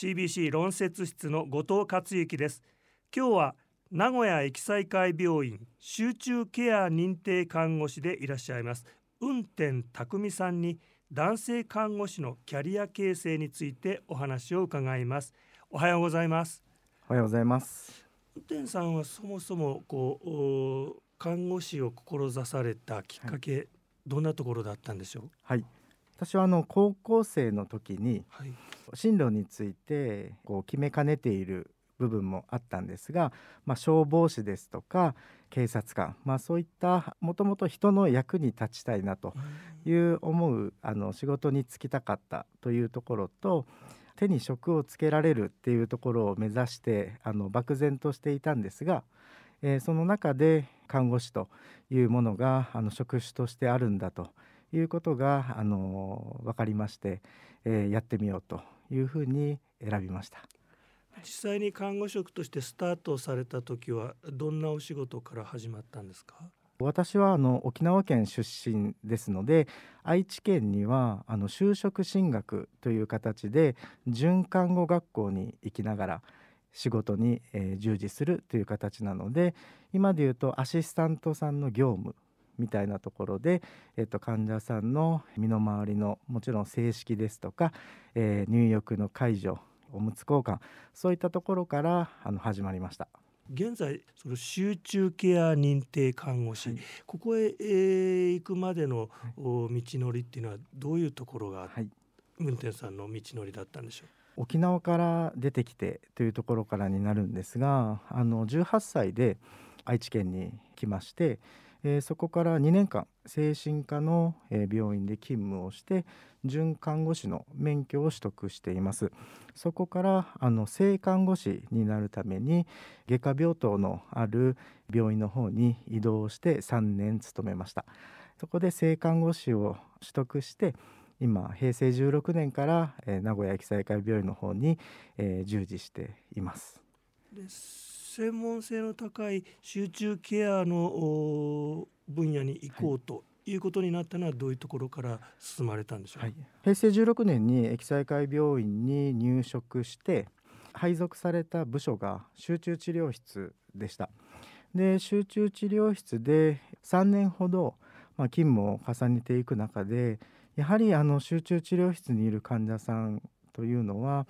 CBC 論説室の後藤克之です。今日は名古屋駅再会病院集中ケア認定看護師でいらっしゃいます。運転匠さんに男性看護師のキャリア形成についてお話を伺います。おはようございます。おはようございます。運転さんはそもそもこう看護師を志されたきっかけ、はい、どんなところだったんでしょう？はい。私はあの高校生の時に進路についてこう決めかねている部分もあったんですが、まあ、消防士ですとか警察官、まあ、そういったもともと人の役に立ちたいなという思うあの仕事に就きたかったというところと手に職をつけられるっていうところを目指してあの漠然としていたんですが、えー、その中で看護師というものがあの職種としてあるんだということがあの分かりまして、えー、やってみようというふうに選びました。実際に看護職としてスタートされた時はどんなお仕事から始まったんですか？私はあの沖縄県出身ですので愛知県にはあの就職進学という形で准看護学校に行きながら仕事に、えー、従事するという形なので今でいうとアシスタントさんの業務みたいなところで、えっと、患者さんの身の回りのもちろん正式ですとか、えー、入浴の介助おむつ交換そういったところからあの始まりました。現在その集中ケア認定看護師、はい、ここへ、えー、行くまでの、道のりっていうのはどういうところが、はい、運転さんの道のりだったんでしょう？沖縄から出てきてというところからになるんですがあの18歳で愛知県に来ましてえー、そこから2年間精神科の、えー、病院で勤務をして准看護師の免許を取得しています。そこからあの性看護師になるために外科病棟のある病院の方に移動して3年勤めました。そこで性看護師を取得して今平成16年から、えー、名古屋駅再会病院の方に、えー、従事しています。専門性の高い集中ケアの分野に行こうということになったのはどういうところから進まれたんでしょう、はい、平成16年に駅西会病院に入職して配属された部署が集中治療室でした。で集中治療室で3年ほど、まあ、勤務を重ねていく中でやはりあの集中治療室にいる患者さんというのは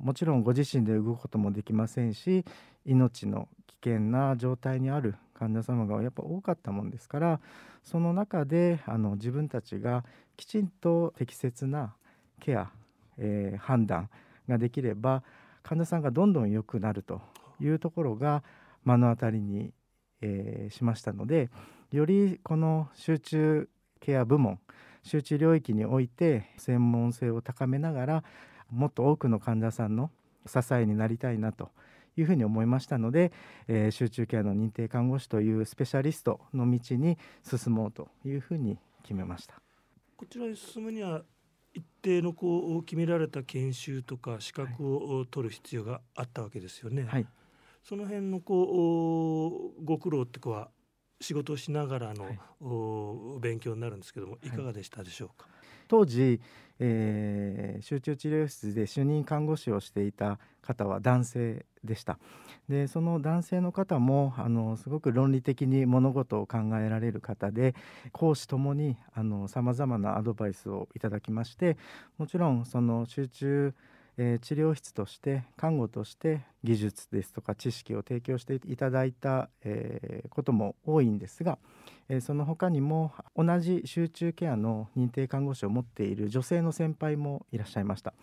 もちろんご自身で動くこともできませんし命の危険な状態にある患者様がやっぱ多かったもんですからその中であの自分たちがきちんと適切なケア、えー、判断ができれば患者さんがどんどん良くなるというところが目の当たりに、えー、しましたのでよりこの集中ケア部門集中領域において専門性を高めながらもっと多くの患者さんの支えになりたいなというふうに思いましたので、えー、集中ケアの認定看護師というスペシャリストの道に進もうというふうに決めました。こちらに進むには一定のこう決められた研修とか資格を取る必要があったわけですよね。はい、その辺のこうご苦労ってこは仕事をしながらの、はい、勉強になるんですけどもいかがでしたでしょうか？はい当時、えー、集中治療室で主任看護師をしていた方は男性でした。でその男性の方もあのすごく論理的に物事を考えられる方で講師ともにさまざまなアドバイスをいただきましてもちろんその集中えー、治療室として看護として技術ですとか知識を提供していただいた、えー、ことも多いんですが、えー、その他にも同じ集中ケアの認定看護師を持っている女性の先輩もいらっしゃいました。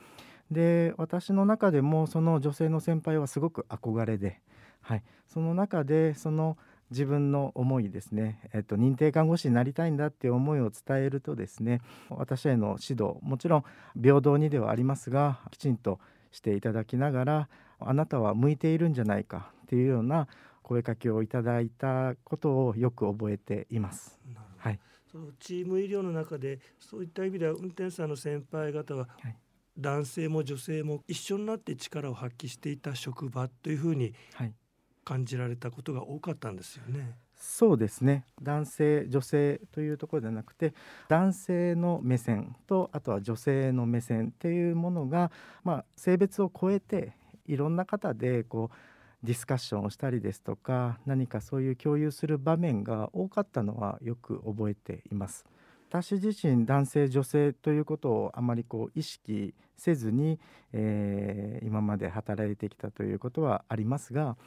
で私の中でもその女性の先輩はすごく憧れで、はい、その中でその自分の思いですね、えっと、認定看護師になりたいんだっていう思いを伝えるとですね私への指導もちろん平等にではありますがきちんとしていただきながらあなたは向いているんじゃないかっていうような声かけをいただいたことをよく覚えています。はい、そのチーム医療の中でそういった意味では運転手さんの先輩方は、はい、男性も女性も一緒になって力を発揮していた職場というふうに感じられたことが多かったんですよね。そうですね男性女性というところではなくて男性の目線とあとは女性の目線っていうものが、まあ、性別を超えていろんな方でこうディスカッションをしたりですとか何かそういう共有する場面が多かったのはよく覚えています。私自身男性女性ということをあまりこう意識せずに、えー、今まで働いてきたということはありますが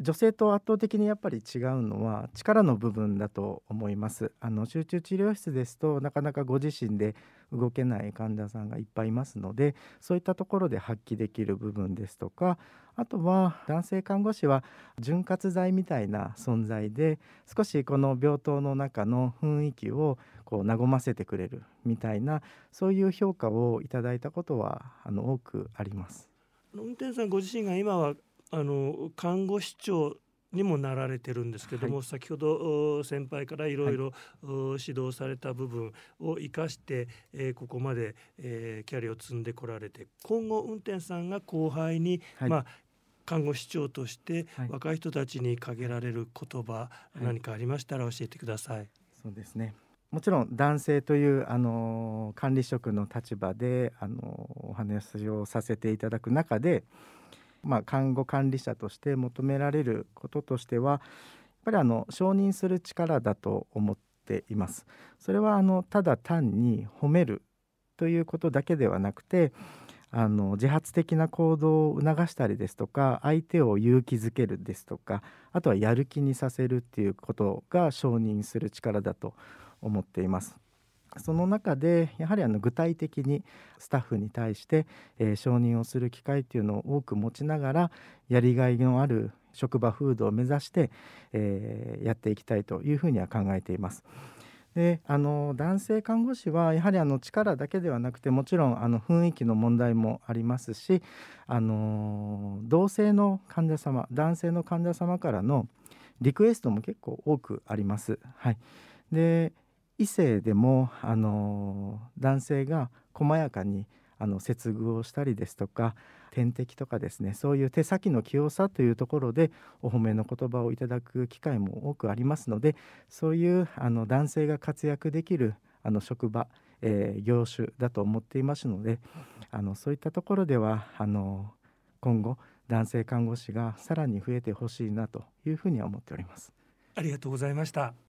女性と圧倒的にやっぱり違うのは力の部分だと思いますあの集中治療室ですとなかなかご自身で動けない患者さんがいっぱいいますのでそういったところで発揮できる部分ですとかあとは男性看護師は潤滑剤みたいな存在で少しこの病棟の中の雰囲気をこう和ませてくれるみたいなそういう評価をいただいたことはあの多くあります。運転さんご自身が今はあの看護師長にもなられてるんですけども、はい、先ほど先輩からいろい。ろ指導された部分を生かして、えー、ここまで、えー、キャリアを積んでこられて今後運転さんが後輩に、はい、まあ看護師長として若い人たちにかけられる言葉、何かありましたら教えてください。そうですね。もちろん男性というあの管理職の立場であのお話をさせていただく中でまあ、看護管理者として求められることとしてはやっぱりあの承認する力だと思っています。それはあのただ単に褒めるということだけではなくてあの自発的な行動を促したりですとか相手を勇気づけるですとかあとはやる気にさせるっていうことが承認する力だと思っています。その中でやはりあの具体的にスタッフに対して、えー、承認をする機会っていうのを多く持ちながらやりがいのある職場風土を目指して、えー、やっていきたいというふうには考えています。であの男性看護師はやはりあの力だけではなくてもちろんあの雰囲気の問題もありますしあの同性の患者様男性の患者様からのリクエストも結構多くあります。はい、で異性でもあの男性が細やかにあの接遇をしたりですとか点滴とかですねそういう手先の器用さというところでお褒めの言葉をいただく機会も多くありますのでそういうあの男性が活躍できるあの職場、えー、業種だと思っていますのであのそういったところではあの今後男性看護師がさらに増えてほしいなというふうには思っております。ありがとうございました。